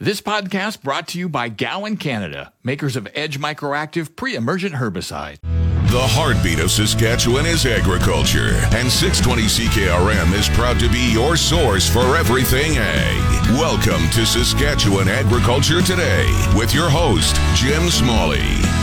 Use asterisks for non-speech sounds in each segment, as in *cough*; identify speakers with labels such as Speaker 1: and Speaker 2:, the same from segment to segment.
Speaker 1: This podcast brought to you by Gowan Canada, makers of Edge Microactive pre-emergent herbicide.
Speaker 2: The heartbeat of Saskatchewan is agriculture, and 620 CKRM is proud to be your source for everything ag. Welcome to Saskatchewan Agriculture Today with your host, Jim Smalley.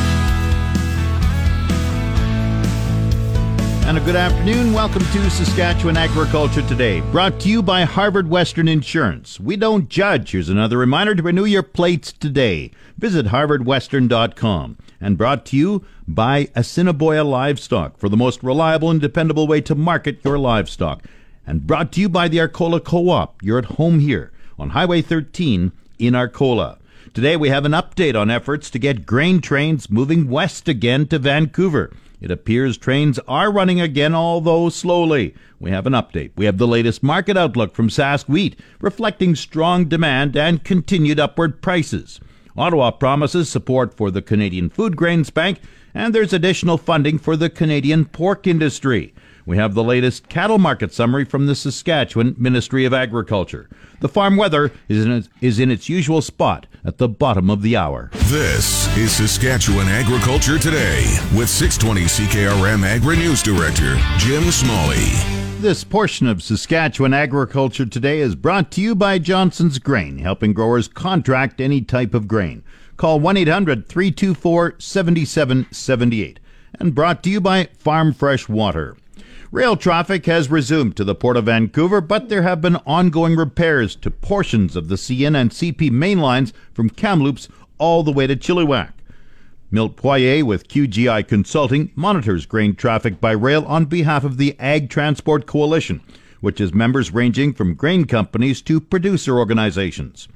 Speaker 3: And a good afternoon. Welcome to Saskatchewan Agriculture Today, brought to you by Harvard Western Insurance. We don't judge. Here's another reminder to renew your plates today. Visit harvardwestern.com. And brought to you by Assiniboia Livestock for the most reliable and dependable way to market your livestock. And brought to you by the Arcola Co-op. You're at home here on Highway 13 in Arcola. Today we have an update on efforts to get grain trains moving west again to Vancouver. It appears trains are running again, although slowly. We have an update. We have the latest market outlook from Sask Wheat, reflecting strong demand and continued upward prices. Ottawa promises support for the Canadian Food Grains Bank, and there's additional funding for the Canadian pork industry. We have the latest cattle market summary from the Saskatchewan Ministry of Agriculture. The farm weather is in, its, is in its usual spot at the bottom of the hour.
Speaker 2: This is Saskatchewan Agriculture Today with 620 CKRM Agri News Director Jim Smalley.
Speaker 3: This portion of Saskatchewan Agriculture Today is brought to you by Johnson's Grain, helping growers contract any type of grain. Call 1 800 324 7778. And brought to you by Farm Fresh Water. Rail traffic has resumed to the Port of Vancouver, but there have been ongoing repairs to portions of the CN and CP main lines from Kamloops all the way to Chilliwack. Milt Poirier with QGI Consulting monitors grain traffic by rail on behalf of the Ag Transport Coalition, which has members ranging from grain companies to producer organizations.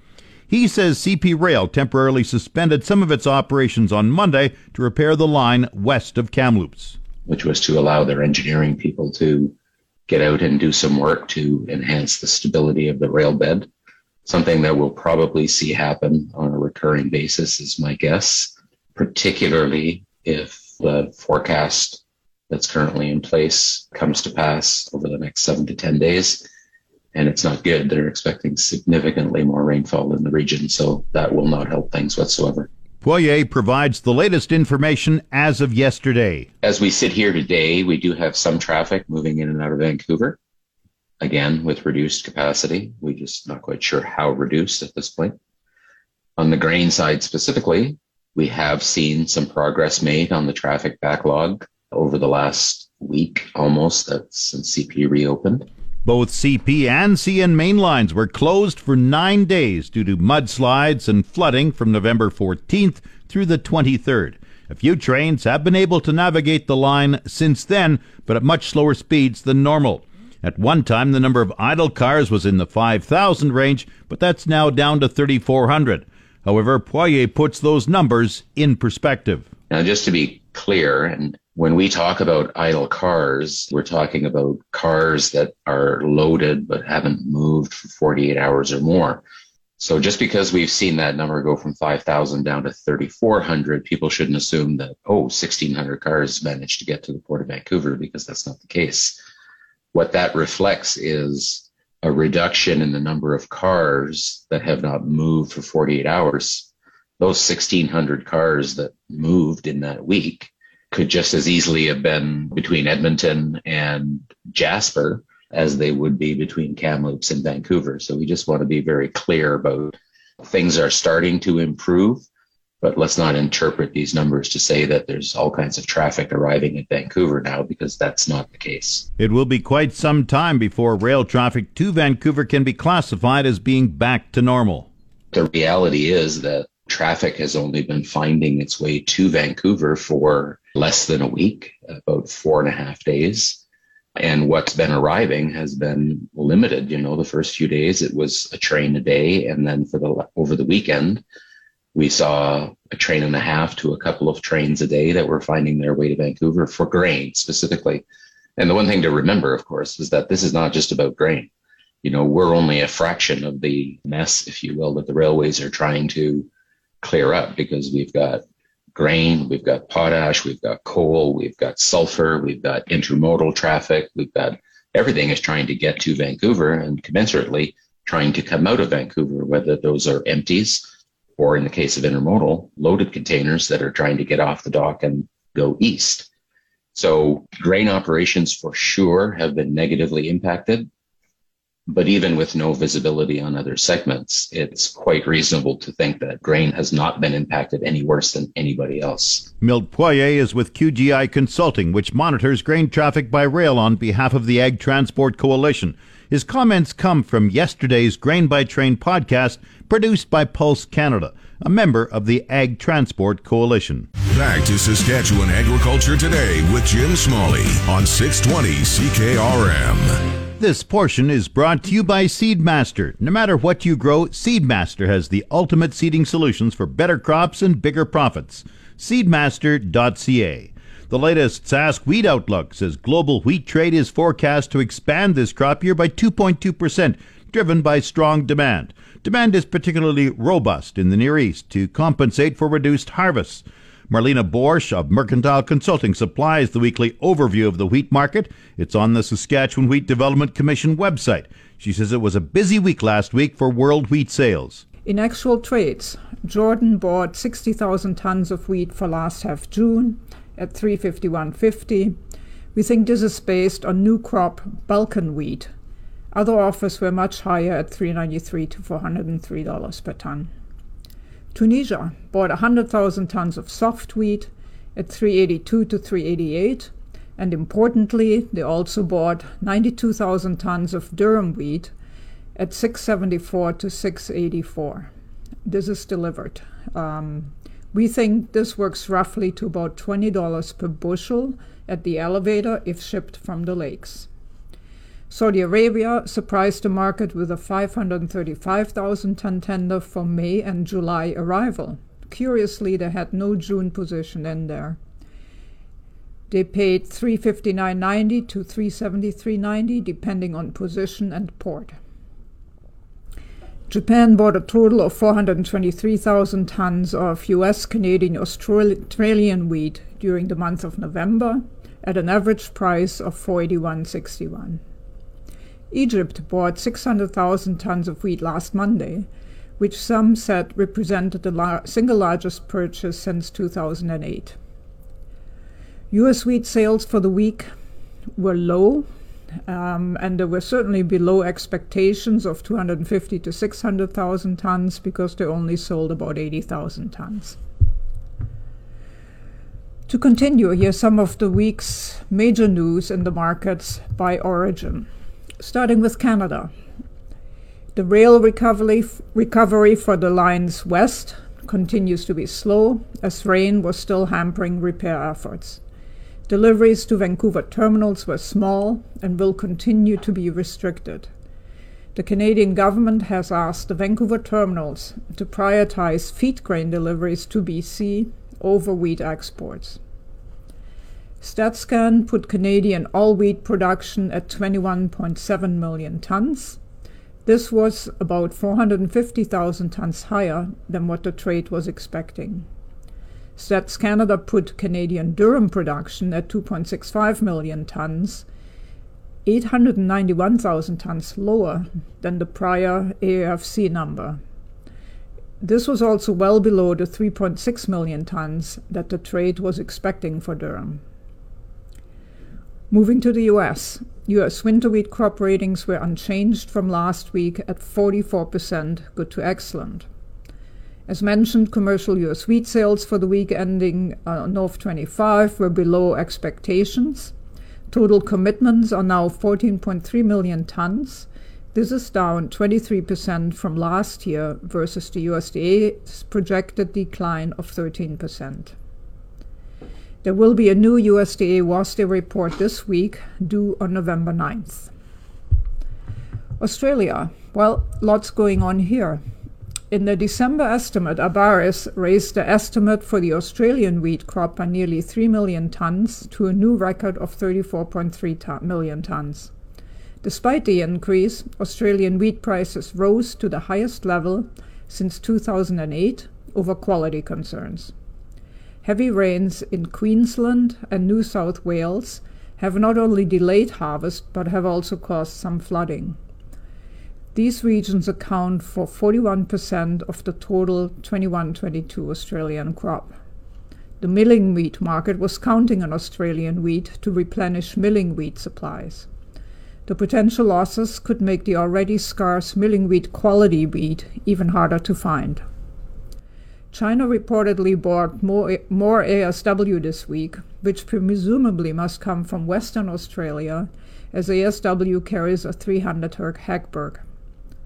Speaker 3: He says CP Rail temporarily suspended some of its operations on Monday to repair the line west of Kamloops
Speaker 4: which was to allow their engineering people to get out and do some work to enhance the stability of the rail bed. Something that we'll probably see happen on a recurring basis is my guess, particularly if the forecast that's currently in place comes to pass over the next seven to 10 days. And it's not good. They're expecting significantly more rainfall in the region. So that will not help things whatsoever.
Speaker 3: Poirier provides the latest information as of yesterday.
Speaker 4: As we sit here today, we do have some traffic moving in and out of Vancouver. Again, with reduced capacity. We're just not quite sure how reduced at this point. On the grain side specifically, we have seen some progress made on the traffic backlog over the last week almost since CP reopened.
Speaker 3: Both CP and CN main lines were closed for nine days due to mudslides and flooding from November 14th through the 23rd. A few trains have been able to navigate the line since then, but at much slower speeds than normal. At one time, the number of idle cars was in the 5,000 range, but that's now down to 3,400. However, Poirier puts those numbers in perspective.
Speaker 4: Now, just to be clear, and when we talk about idle cars, we're talking about cars that are loaded but haven't moved for 48 hours or more. So just because we've seen that number go from 5,000 down to 3,400, people shouldn't assume that, oh, 1,600 cars managed to get to the Port of Vancouver because that's not the case. What that reflects is a reduction in the number of cars that have not moved for 48 hours. Those 1,600 cars that moved in that week could just as easily have been between Edmonton and Jasper as they would be between Kamloops and Vancouver. So we just want to be very clear about things are starting to improve, but let's not interpret these numbers to say that there's all kinds of traffic arriving at Vancouver now because that's not the case.
Speaker 3: It will be quite some time before rail traffic to Vancouver can be classified as being back to normal.
Speaker 4: The reality is that traffic has only been finding its way to Vancouver for less than a week, about four and a half days. And what's been arriving has been limited. You know, the first few days it was a train a day. And then for the, over the weekend, we saw a train and a half to a couple of trains a day that were finding their way to Vancouver for grain specifically. And the one thing to remember, of course, is that this is not just about grain. You know, we're only a fraction of the mess, if you will, that the railways are trying to clear up because we've got grain, we've got potash, we've got coal, we've got sulfur, we've got intermodal traffic, we've got everything is trying to get to Vancouver and commensurately trying to come out of Vancouver, whether those are empties or in the case of intermodal, loaded containers that are trying to get off the dock and go east. So grain operations for sure have been negatively impacted. But even with no visibility on other segments, it's quite reasonable to think that grain has not been impacted any worse than anybody else.
Speaker 3: Milt Poirier is with QGI Consulting, which monitors grain traffic by rail on behalf of the Ag Transport Coalition. His comments come from yesterday's Grain by Train podcast produced by Pulse Canada, a member of the Ag Transport Coalition.
Speaker 2: Back to Saskatchewan Agriculture Today with Jim Smalley on 620 CKRM.
Speaker 3: This portion is brought to you by Seedmaster. No matter what you grow, Seedmaster has the ultimate seeding solutions for better crops and bigger profits. Seedmaster.ca. The latest Sask Wheat Outlook says global wheat trade is forecast to expand this crop year by 2.2%, driven by strong demand. Demand is particularly robust in the Near East to compensate for reduced harvests. Marlena Boersch of Mercantile Consulting supplies the weekly overview of the wheat market. It's on the Saskatchewan Wheat Development Commission website. She says it was a busy week last week for world wheat sales.
Speaker 5: In actual trades, Jordan bought 60,000 tons of wheat for last half June at 351.50. We think this is based on new crop Balkan wheat. Other offers were much higher at 393 to 403 dollars per ton. Tunisia bought 100,000 tons of soft wheat at 382 to 388, and importantly, they also bought 92,000 tons of durum wheat at 674 to 684. This is delivered. Um, we think this works roughly to about $20 per bushel at the elevator if shipped from the lakes. Saudi Arabia surprised the market with a 535,000 ton tender for May and July arrival. Curiously, they had no June position in there. They paid 359.90 to 373.90 depending on position and port. Japan bought a total of 423,000 tons of US, Canadian, Australian wheat during the month of November at an average price of 481.61. Egypt bought 600,000 tons of wheat last Monday, which some said represented the lar- single largest purchase since 2008. US wheat sales for the week were low, um, and they were certainly below expectations of 250 to 600,000 tons because they only sold about 80,000 tons. To continue, here's some of the week's major news in the markets by origin starting with Canada. The rail recovery, recovery for the lines west continues to be slow as rain was still hampering repair efforts. Deliveries to Vancouver terminals were small and will continue to be restricted. The Canadian government has asked the Vancouver terminals to prioritize feed grain deliveries to BC over wheat exports. StatsCan put Canadian all wheat production at 21.7 million tons. This was about 450,000 tons higher than what the trade was expecting. Stats Canada put Canadian durum production at 2.65 million tons, 891,000 tons lower than the prior AAFC number. This was also well below the 3.6 million tons that the trade was expecting for durum. Moving to the US, US winter wheat crop ratings were unchanged from last week at 44%, good to excellent. As mentioned, commercial US wheat sales for the week ending uh, North 25 were below expectations. Total commitments are now 14.3 million tons. This is down 23% from last year versus the USDA's projected decline of 13%. There will be a new USDA WASDE report this week, due on November 9th. Australia. Well, lots going on here. In the December estimate, ABARES raised the estimate for the Australian wheat crop by nearly 3 million tons to a new record of 34.3 million tons. Despite the increase, Australian wheat prices rose to the highest level since 2008 over quality concerns. Heavy rains in Queensland and New South Wales have not only delayed harvest but have also caused some flooding. These regions account for 41% of the total 21 22 Australian crop. The milling wheat market was counting on Australian wheat to replenish milling wheat supplies. The potential losses could make the already scarce milling wheat quality wheat even harder to find. China reportedly bought more, more ASW this week, which presumably must come from Western Australia, as ASW carries a 300 Hagberg.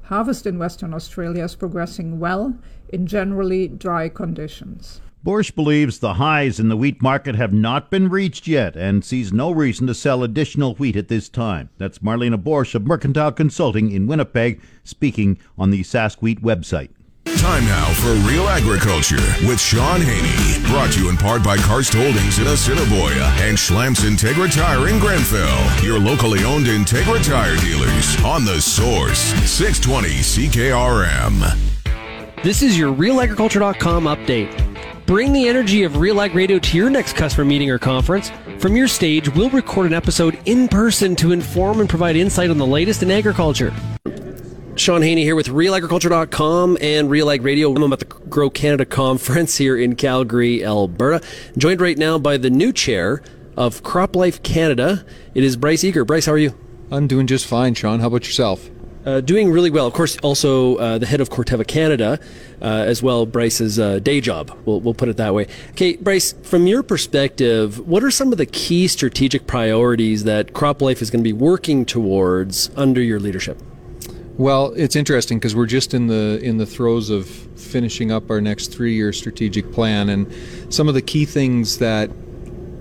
Speaker 5: Harvest in Western Australia is progressing well in generally dry conditions.
Speaker 3: Boersch believes the highs in the wheat market have not been reached yet and sees no reason to sell additional wheat at this time. That's Marlena Boersch of Mercantile Consulting in Winnipeg speaking on the Sask Wheat website.
Speaker 2: Time now for Real Agriculture with Shaun Haney. Brought to you in part by Karst Holdings in Assiniboia and Schlamps Integra Tire in Grenfell. Your locally owned Integra Tire dealers on the source 620 CKRM.
Speaker 6: This is your RealAgriculture.com update. Bring the energy of Real Ag Radio to your next customer meeting or conference. From your stage, we'll record an episode in person to inform and provide insight on the latest in agriculture. Shaun Haney here with RealAgriculture.com and Real Ag Radio. I'm at the Grow Canada Conference *laughs* here in Calgary, Alberta. Joined right now by the new chair of CropLife Canada. It is Bryce Eger. Bryce, how are you?
Speaker 7: I'm doing just fine, Shaun. How about yourself?
Speaker 6: Uh, doing really well. Of course, also uh, the head of Corteva Canada, uh, as well, Bryce's uh, day job. We'll, we'll put it that way. Okay, Bryce, from your perspective, what are some of the key strategic priorities that CropLife is going to be working towards under your leadership?
Speaker 7: Well, it's interesting because we're just in the in the throes of finishing up our next three-year strategic plan, and some of the key things that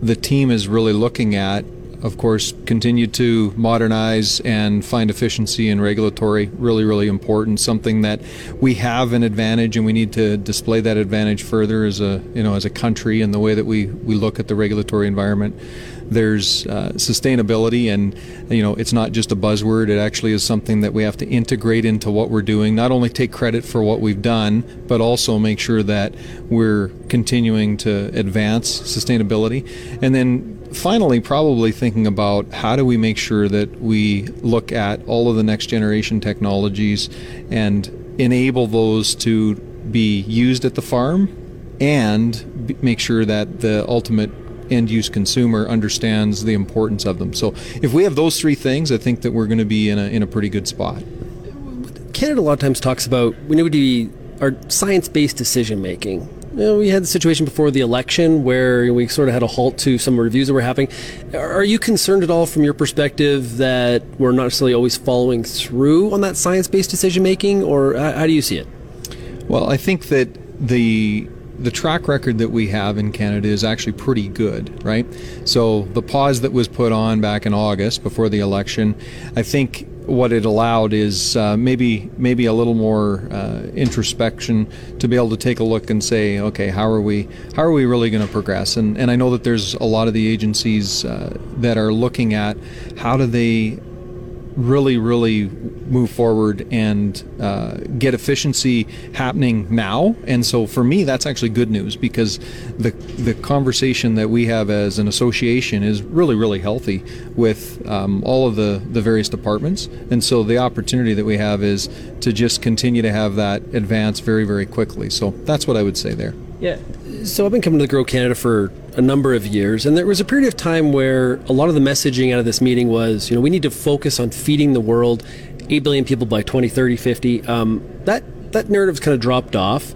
Speaker 7: the team is really looking at of course, continue to modernize and find efficiency in regulatory. Really, really important. Something that we have an advantage, and we need to display that advantage further as a you know as a country in the way that we we look at the regulatory environment. There's uh, sustainability, and you know it's not just a buzzword. It actually is something that we have to integrate into what we're doing. Not only take credit for what we've done, but also make sure that we're continuing to advance sustainability. And then finally, probably thinking about how do we make sure that we look at all of the next generation technologies and enable those to be used at the farm and make sure that the ultimate end use consumer understands the importance of them. So if we have those three things, I think that we're going to be in a, in a pretty good spot.
Speaker 6: Canada a lot of times talks about we need to be our science based decision making you know, we had the situation before the election where we sort of had a halt to some reviews that were happening. Are you concerned at all from your perspective that we're not necessarily always following through on that science based decision making, or how do you see it?
Speaker 7: Well, I think that the the track record that we have in Canada is actually pretty good, right? So the pause that was put on back in August before the election, I think what it allowed is uh, maybe maybe a little more uh, introspection to be able to take a look and say, okay, how are we how are we really going to progress? And and I know that there's a lot of the agencies uh, that are looking at how do they really, really move forward and uh, get efficiency happening now. And so for me, that's actually good news because the the conversation that we have as an association is really, really healthy with um, all of the the various departments. And so the opportunity that we have is to just continue to have that advance very, very quickly. So that's what I would say there.
Speaker 6: Yeah. So I've been coming to the Grow Canada for a number of years, and there was a period of time where a lot of the messaging out of this meeting was, you know, we need to focus on feeding the world, 8 billion people by 2030, 50. Um, that, that narrative's kind of dropped off.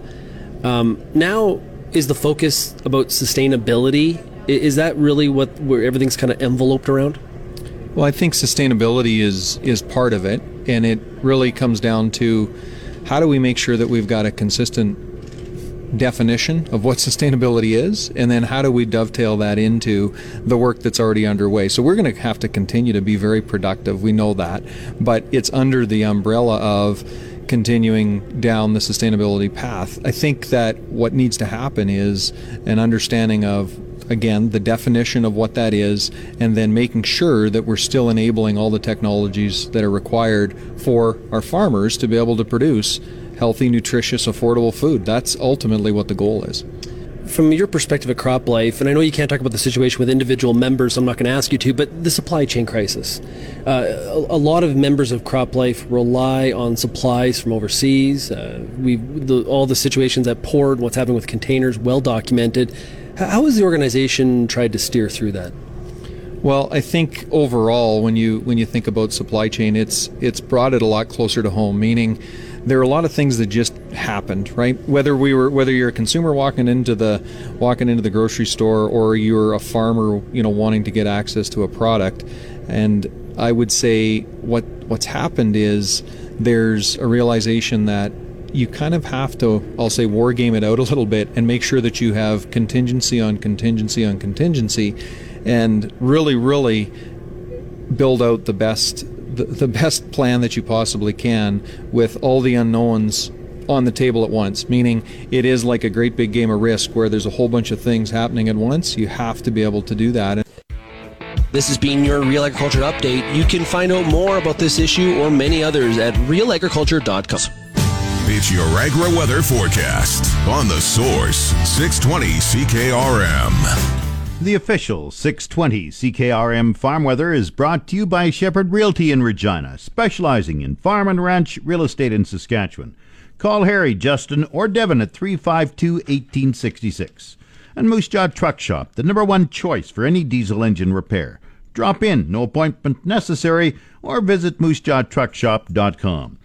Speaker 6: Um, now, is the focus about sustainability? Is that really what where everything's kind of enveloped around?
Speaker 7: Well, I think sustainability is is part of it, and it really comes down to how do we make sure that we've got a consistent definition of what sustainability is, and then how do we dovetail that into the work that's already underway. So we're going to have to continue to be very productive. We know that, but it's under the umbrella of continuing down the sustainability path. I think that what needs to happen is an understanding of again the definition of what that is and then making sure that we're still enabling all the technologies that are required for our farmers to be able to produce healthy, nutritious, affordable food. That's ultimately what the goal is.
Speaker 6: from your perspective at Crop Life, and I know you can't talk about the situation with individual members, so I'm not going to ask you to, but the supply chain crisis. Uh, a, a, lot of members of Crop Life rely on supplies from overseas. Uh, we all the situations at port, what's happening with containers, well documented. How has the organization tried to steer through that?
Speaker 7: Well, I think overall, when you when you think about supply chain, it's it's brought it a lot closer to home. Meaning, there are a lot of things that just happened, right? Whether we were whether you're a consumer walking into the walking into the grocery store or you're a farmer, you know, wanting to get access to a product, and I would say what what's happened is there's a realization that you kind of have to, I'll say, war game it out a little bit and make sure that you have contingency on contingency on contingency and really, really build out the best the, the best plan that you possibly can with all the unknowns on the table at once, meaning it is like a great big game of risk where there's a whole bunch of things happening at once. You have to be able to do that.
Speaker 6: This has been your Real Agriculture Update. You can find out more about this issue or many others at realagriculture.com.
Speaker 2: It's your Agri Weather Forecast on the Source 620 CKRM.
Speaker 3: The official 620 CKRM Farm Weather is brought to you by Shepherd Realty in Regina, specializing in farm and ranch real estate in Saskatchewan. Call Harry, Justin, or Devin at 352 1866. And Moose Jaw Truck Shop, the number one choice for any diesel engine repair. Drop in, no appointment necessary, or visit moosejawtruckshop.com.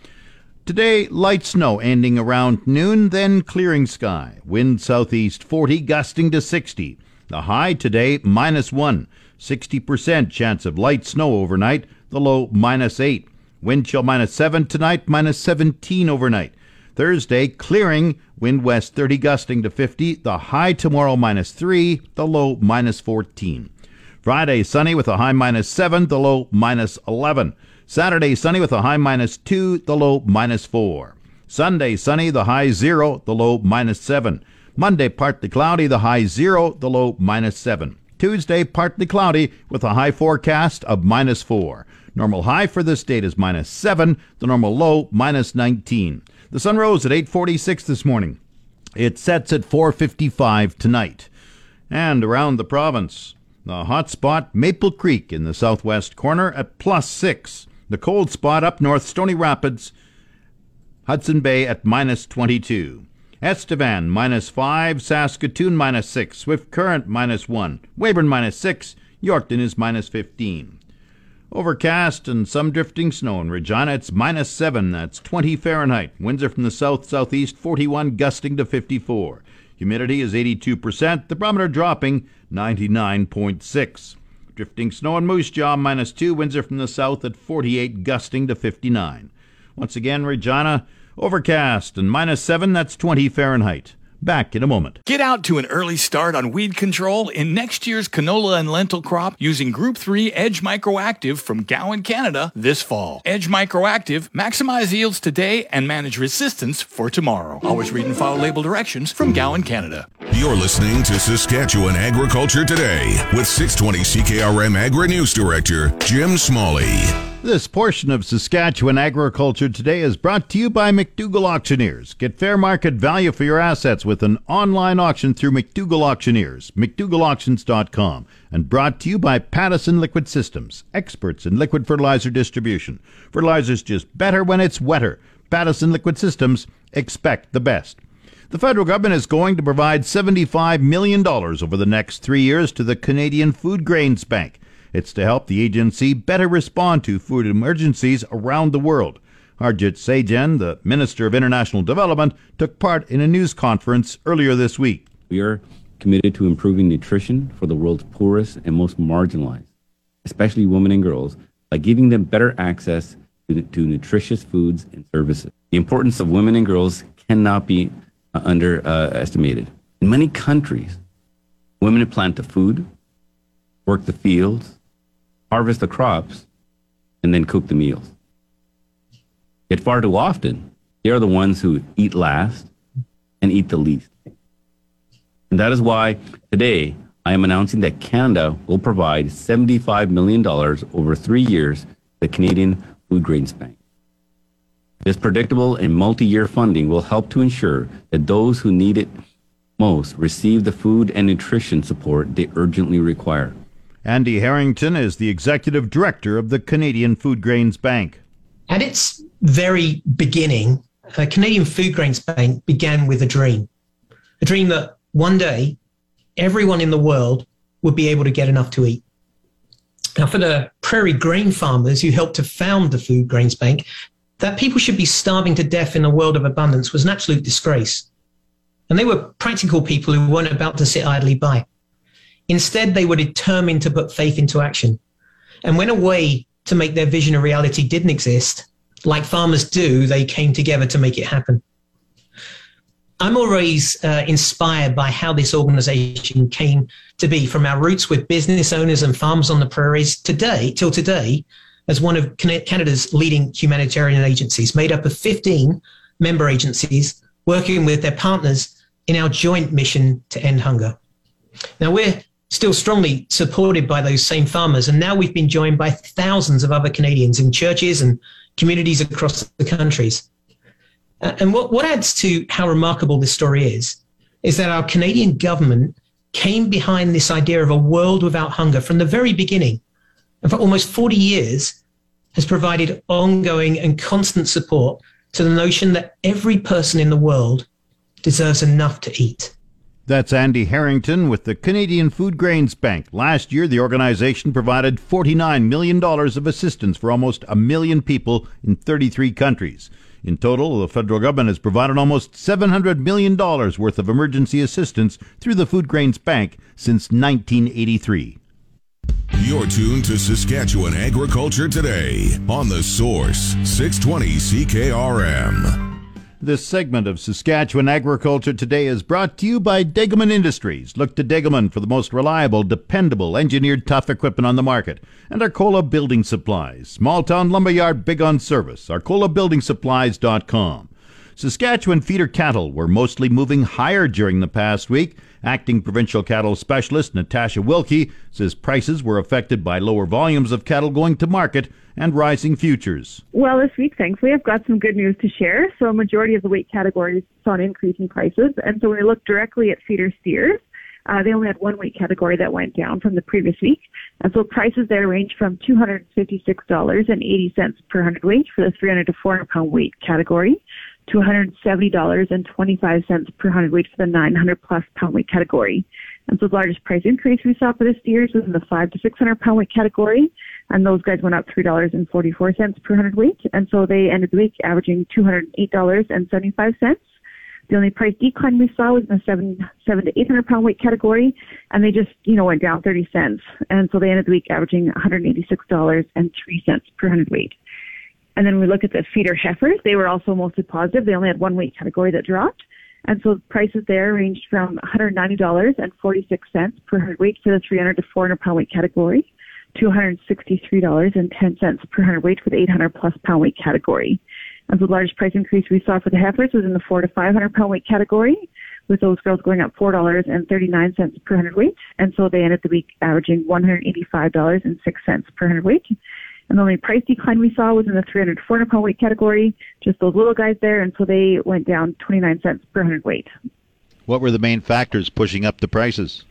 Speaker 3: Today, light snow ending around noon, then clearing sky. Wind southeast 40, gusting to 60. The high today, minus 1. 60% chance of light snow overnight. The low, minus 8. Wind chill, minus 7 tonight, minus 17 overnight. Thursday, clearing, wind west 30 gusting to 50. The high tomorrow, minus 3. The low, minus 14. Friday, sunny with a high minus 7. The low, minus 11. Saturday, sunny with a high minus 2. The low, minus 4. Sunday, sunny, the high 0. The low, minus 7. Monday, partly cloudy, the high 0, the low minus 7. Tuesday, partly cloudy with a high forecast of minus 4. Normal high for this date is minus 7, the normal low minus 19. The sun rose at 8:46 this morning. It sets at 4:55 tonight. And around the province, the hot spot Maple Creek in the southwest corner at plus 6. The cold spot up north Stony Rapids, Hudson Bay at minus 22. Estevan minus 5, Saskatoon minus 6, Swift Current minus 1, Weyburn minus 6, Yorkton is minus 15. Overcast and some drifting snow in Regina. It's minus 7, that's 20 Fahrenheit. Winds are from the south southeast, 41, gusting to 54. Humidity is 82%, the barometer dropping 99.6. Drifting snow in Moose Jaw, minus 2, winds are from the south at 48, gusting to 59. Once again, Regina, Overcast and minus 7, that's 20 Fahrenheit. Back in a moment.
Speaker 1: Get out to an early start on weed control in next year's canola and lentil crop using Group 3 Edge Microactive from Gowan, Canada this fall. Edge Microactive maximize yields today and manage resistance for tomorrow. Always read and follow label directions from Gowan, Canada.
Speaker 2: You're listening to Saskatchewan Agriculture Today with 620 CKRM Agri News Director Jim Smalley.
Speaker 3: This portion of Saskatchewan Agriculture Today is brought to you by McDougall Auctioneers. Get fair market value for your assets with an online auction through McDougall Auctioneers, McDougallAuctions.com, and brought to you by Pattison Liquid Systems, experts in liquid fertilizer distribution. Fertilizer's just better when it's wetter. Pattison Liquid Systems, expect the best. The federal government is going to provide $75 million over the next three years to the Canadian Food Grains Bank. It's to help the agency better respond to food emergencies around the world. Harjit Sajjan, the Minister of International Development, took part in a news conference earlier this week.
Speaker 8: We are committed to improving nutrition for the world's poorest and most marginalized, especially women and girls, by giving them better access to, to nutritious foods and services. The importance of women and girls cannot be uh, underestimated. In many countries, women plant the food, work the fields, harvest the crops, and then cook the meals. Yet far too often, they are the ones who eat last and eat the least. And that is why today I am announcing that Canada will provide $75 million over three years to the Canadian Food Grains Bank. This predictable and multi year funding will help to ensure that those who need it most receive the food and nutrition support they urgently require.
Speaker 3: Andy Harrington is the executive director of the Canadian Food Grains Bank.
Speaker 9: At its very beginning, the Canadian Food Grains Bank began with a dream a dream that one day everyone in the world would be able to get enough to eat. Now, for the prairie grain farmers who helped to found the Food Grains Bank, that people should be starving to death in a world of abundance was an absolute disgrace. And they were practical people who weren't about to sit idly by. Instead, they were determined to put faith into action. And when a way to make their vision a reality didn't exist, like farmers do, they came together to make it happen. I'm always uh, inspired by how this organization came to be from our roots with business owners and farmers on the prairies today, till today, as one of Canada's leading humanitarian agencies, made up of 15 member agencies working with their partners in our joint mission to end hunger. Now, we're still strongly supported by those same farmers, and now we've been joined by thousands of other Canadians in churches and communities across the countries. Uh, and what, what adds to how remarkable this story is, is that our Canadian government came behind this idea of a world without hunger from the very beginning. And for almost 40 years, has provided ongoing and constant support to the notion that every person in the world deserves enough to eat.
Speaker 3: That's Andy Harrington with the Canadian Food Grains Bank. Last year, the organization provided $49 million of assistance for almost a million people in 33 countries. In total, the federal government has provided almost $700 million worth of emergency assistance through the Food Grains Bank since 1983.
Speaker 2: You're tuned to Saskatchewan Agriculture Today on The Source, 620 CKRM.
Speaker 3: This segment of Saskatchewan Agriculture Today is brought to you by Degelman Industries. Look to Degelman for the most reliable, dependable, engineered tough equipment on the market. And Arcola Building Supplies. Small town lumberyard, big on service. ArcolaBuildingSupplies.com. Saskatchewan feeder cattle were mostly moving higher during the past week. Acting provincial cattle specialist Natasha Wilkie says prices were affected by lower volumes of cattle going to market and rising futures.
Speaker 10: Well, this week, thankfully, I've got some good news to share. So, a majority of the weight categories saw an increase in prices. And so, when we look directly at feeder steers, uh, they only had one weight category that went down from the previous week. And so prices there range from $256.80 per hundredweight for the 300 to 400 pound weight category to $170.25 per hundredweight for the 900 plus pound weight category. And so the largest price increase we saw for the steers was in the 5 to 600 pound weight category and those guys went up three dollars and forty four cents per hundredweight, and so they ended the week averaging two hundred eight dollars and seventy five cents. The only price decline we saw was in the seven seven to eight hundred pound weight category, and they just you know went down thirty cents, and so they ended the week averaging one hundred eighty six dollars and three cents per hundredweight. And then we look at the feeder heifers; they were also mostly positive. They only had one weight category that dropped. And so prices there ranged from $190.46 per hundredweight for the 300 to 400 pound weight category $263.10 per hundredweight for the 800 plus pound weight category. And the largest price increase we saw for the heifers was in the 4 to 500 pound weight category, with those girls going up $4.39 per hundredweight. And so they ended the week averaging $185.06 per hundredweight. And the only price decline we saw was in the 300 to 400 pound weight category, just those little guys there. And so they went down 29 cents per hundred weight.
Speaker 3: What were the main factors pushing up the prices?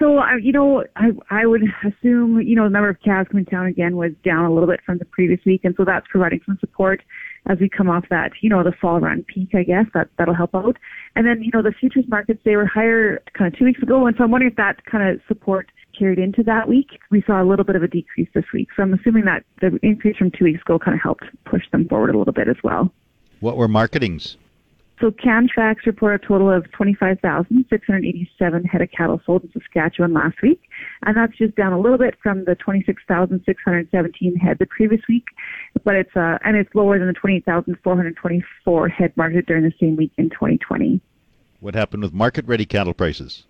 Speaker 10: So, uh, you know, I, I would assume, you know, the number of calves coming down again was down a little bit from the previous week. And so that's providing some support as we come off that, you know, the fall run peak, I guess, that, that'll help out. And then, you know, the futures markets, they were higher kind of two weeks ago. And so I'm wondering if that kind of support carried into that week. We saw a little bit of a decrease this week. So I'm assuming that the increase from two weeks ago kind of helped push them forward a little bit as well.
Speaker 3: What were marketings?
Speaker 10: So Canfax reported a total of 25,687 head of cattle sold in Saskatchewan last week, and that's just down a little bit from the 26,617 head the previous week, but it's uh, and it's lower than the 28,424 head marketed during the same week in 2020.
Speaker 3: What happened with market-ready cattle prices?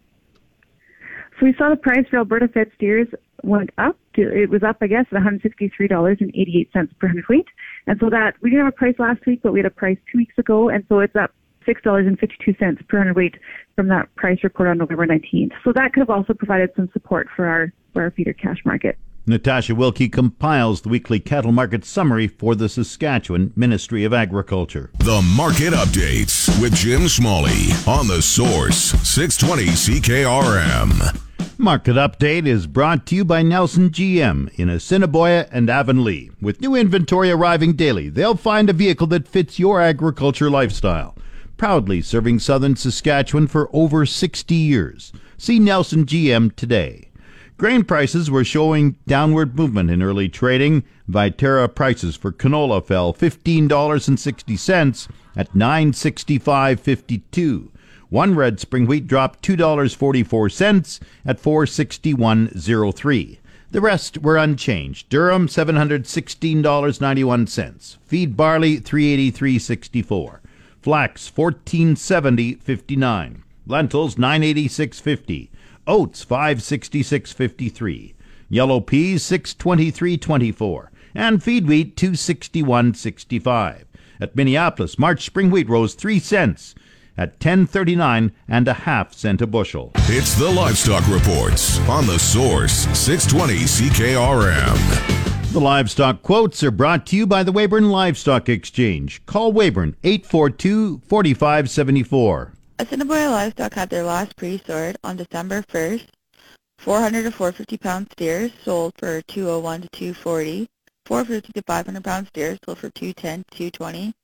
Speaker 10: So we saw the price for Alberta fed steers went up. To, it was up, I guess, at $163.88 per hundredweight. And so that, we didn't have a price last week, but we had a price two weeks ago. And so it's up $6.52 per hundredweight from that price report on November 19th. So that could have also provided some support for our, for our feeder cash market.
Speaker 3: Natasha Wilkie compiles the weekly cattle market summary for the Saskatchewan Ministry of Agriculture.
Speaker 2: The Market Updates with Jim Smalley on the Source 620 CKRM.
Speaker 3: Market Update is brought to you by Nelson GM in Assiniboia and Avonlea. With new inventory arriving daily, they'll find a vehicle that fits your agriculture lifestyle. Proudly serving southern Saskatchewan for over 60 years. See Nelson GM today. Grain prices were showing downward movement in early trading. Viterra prices for canola fell $15.60 at 965.52. One red spring wheat dropped $2.44 at 461.03. The rest were unchanged. Durum $716.91. Feed barley 383.64. Flax 1470.59. Lentils 986.50. Oats 566.53, yellow peas 623.24, and feed wheat 261.65. At Minneapolis, March spring wheat rose 3 cents at 10.39 and a half cent a bushel.
Speaker 2: It's the Livestock Reports on the Source 620 CKRM.
Speaker 3: The livestock quotes are brought to you by the Weyburn Livestock Exchange. Call Weyburn 842 4574.
Speaker 11: Assiniboia Livestock had their last pre-sort on December 1st. 400 to 450 pound steers sold for 201 to 240. 450 to 500 pound steers sold for 210 to 220.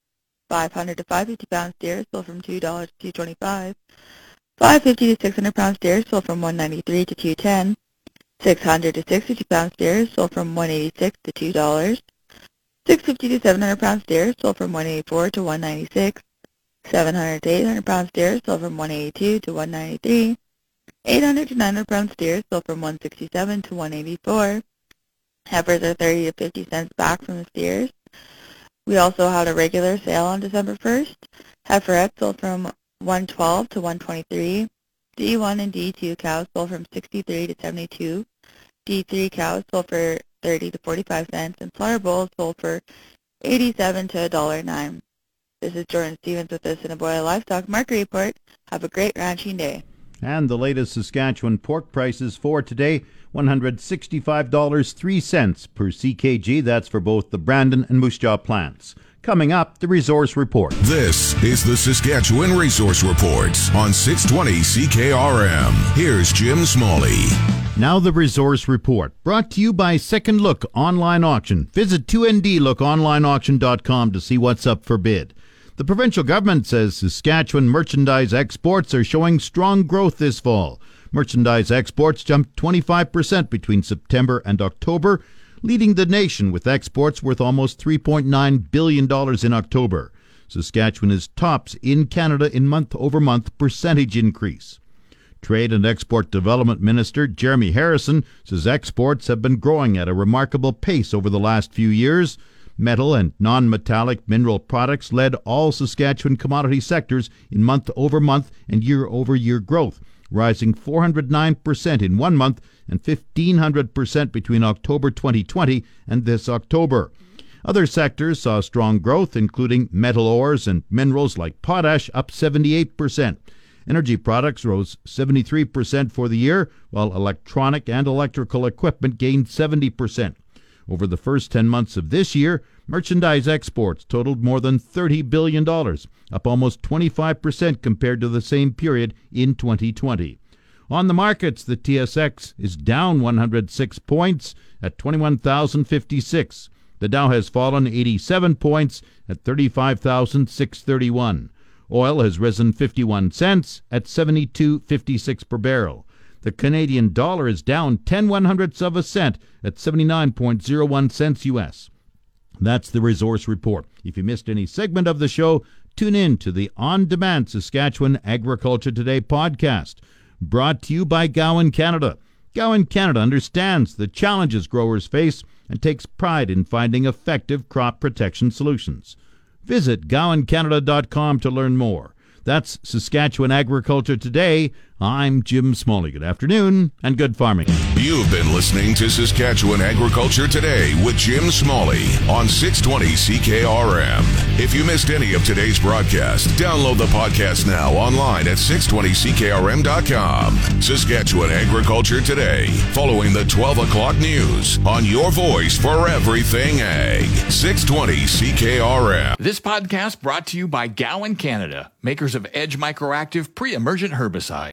Speaker 11: 500 to 550 pound steers sold from $2 to 225. 550 to 600 pound steers sold from 193 to 210. 600 to 650 pound steers sold from 186 to $2. 650 to 700 pound steers sold from 184 to 196. 700 to 800 pound steers sold from 182 to 193. 800 to 900 pound steers sold from 167 to 184. Heifers are 30 to 50 cents back from the steers. We also had a regular sale on December 1st. Heiferettes sold from 112 to 123. D1 and D2 cows sold from 63 to 72. D3 cows sold for 30 to 45 cents, and slaughter bulls sold for 87 to $1.09. This is Jordan Stevens with the Assiniboia Livestock Market Report. Have a great ranching day.
Speaker 3: And the latest Saskatchewan pork prices for today $165.03 per CKG. That's for both the Brandon and Moose Jaw plants. Coming up, the Resource Report.
Speaker 2: This is the Saskatchewan Resource Report on 620 CKRM. Here's Jim Smalley.
Speaker 3: Now the Resource Report, brought to you by Second Look Online Auction. Visit 2ndlookonlineauction.com to see what's up for bid. The provincial government says Saskatchewan merchandise exports are showing strong growth this fall. Merchandise exports jumped 25% between September and October, leading the nation with exports worth almost $3.9 billion in October. Saskatchewan is tops in Canada in month over month percentage increase. Trade and Export Development Minister Jeremy Harrison says exports have been growing at a remarkable pace over the last few years. Metal and non metallic mineral products led all Saskatchewan commodity sectors in month over month and year over year growth, rising 409% in one month and 1500% between October 2020 and this October. Other sectors saw strong growth, including metal ores and minerals like potash, up 78%. Energy products rose 73% for the year, while electronic and electrical equipment gained 70%. Over the first 10 months of this year, merchandise exports totaled more than $30 billion, up almost 25% compared to the same period in 2020. On the markets, the TSX is down 106 points at 21,056. The Dow has fallen 87 points at 35,631. Oil has risen 51 cents at 72.56 per barrel. The Canadian dollar is down 10 one hundredths of a cent at 79.01 cents US. That's the Resource Report. If you missed any segment of the show, tune in to the On Demand Saskatchewan Agriculture Today podcast, brought to you by Gowan Canada. Gowan Canada understands the challenges growers face and takes pride in finding effective crop protection solutions. Visit gowancanada.com to learn more. That's Saskatchewan Agriculture Today. I'm Jim Smalley. Good afternoon and good farming.
Speaker 2: You've been listening to Saskatchewan Agriculture Today with Jim Smalley on 620 CKRM. If you missed any of today's broadcast, download the podcast now online at 620CKRM.com. Saskatchewan Agriculture Today, following the 12 o'clock news on your voice for everything ag. 620 CKRM.
Speaker 1: This podcast brought to you by Gowan Canada, makers of Edge Microactive pre-emergent herbicide.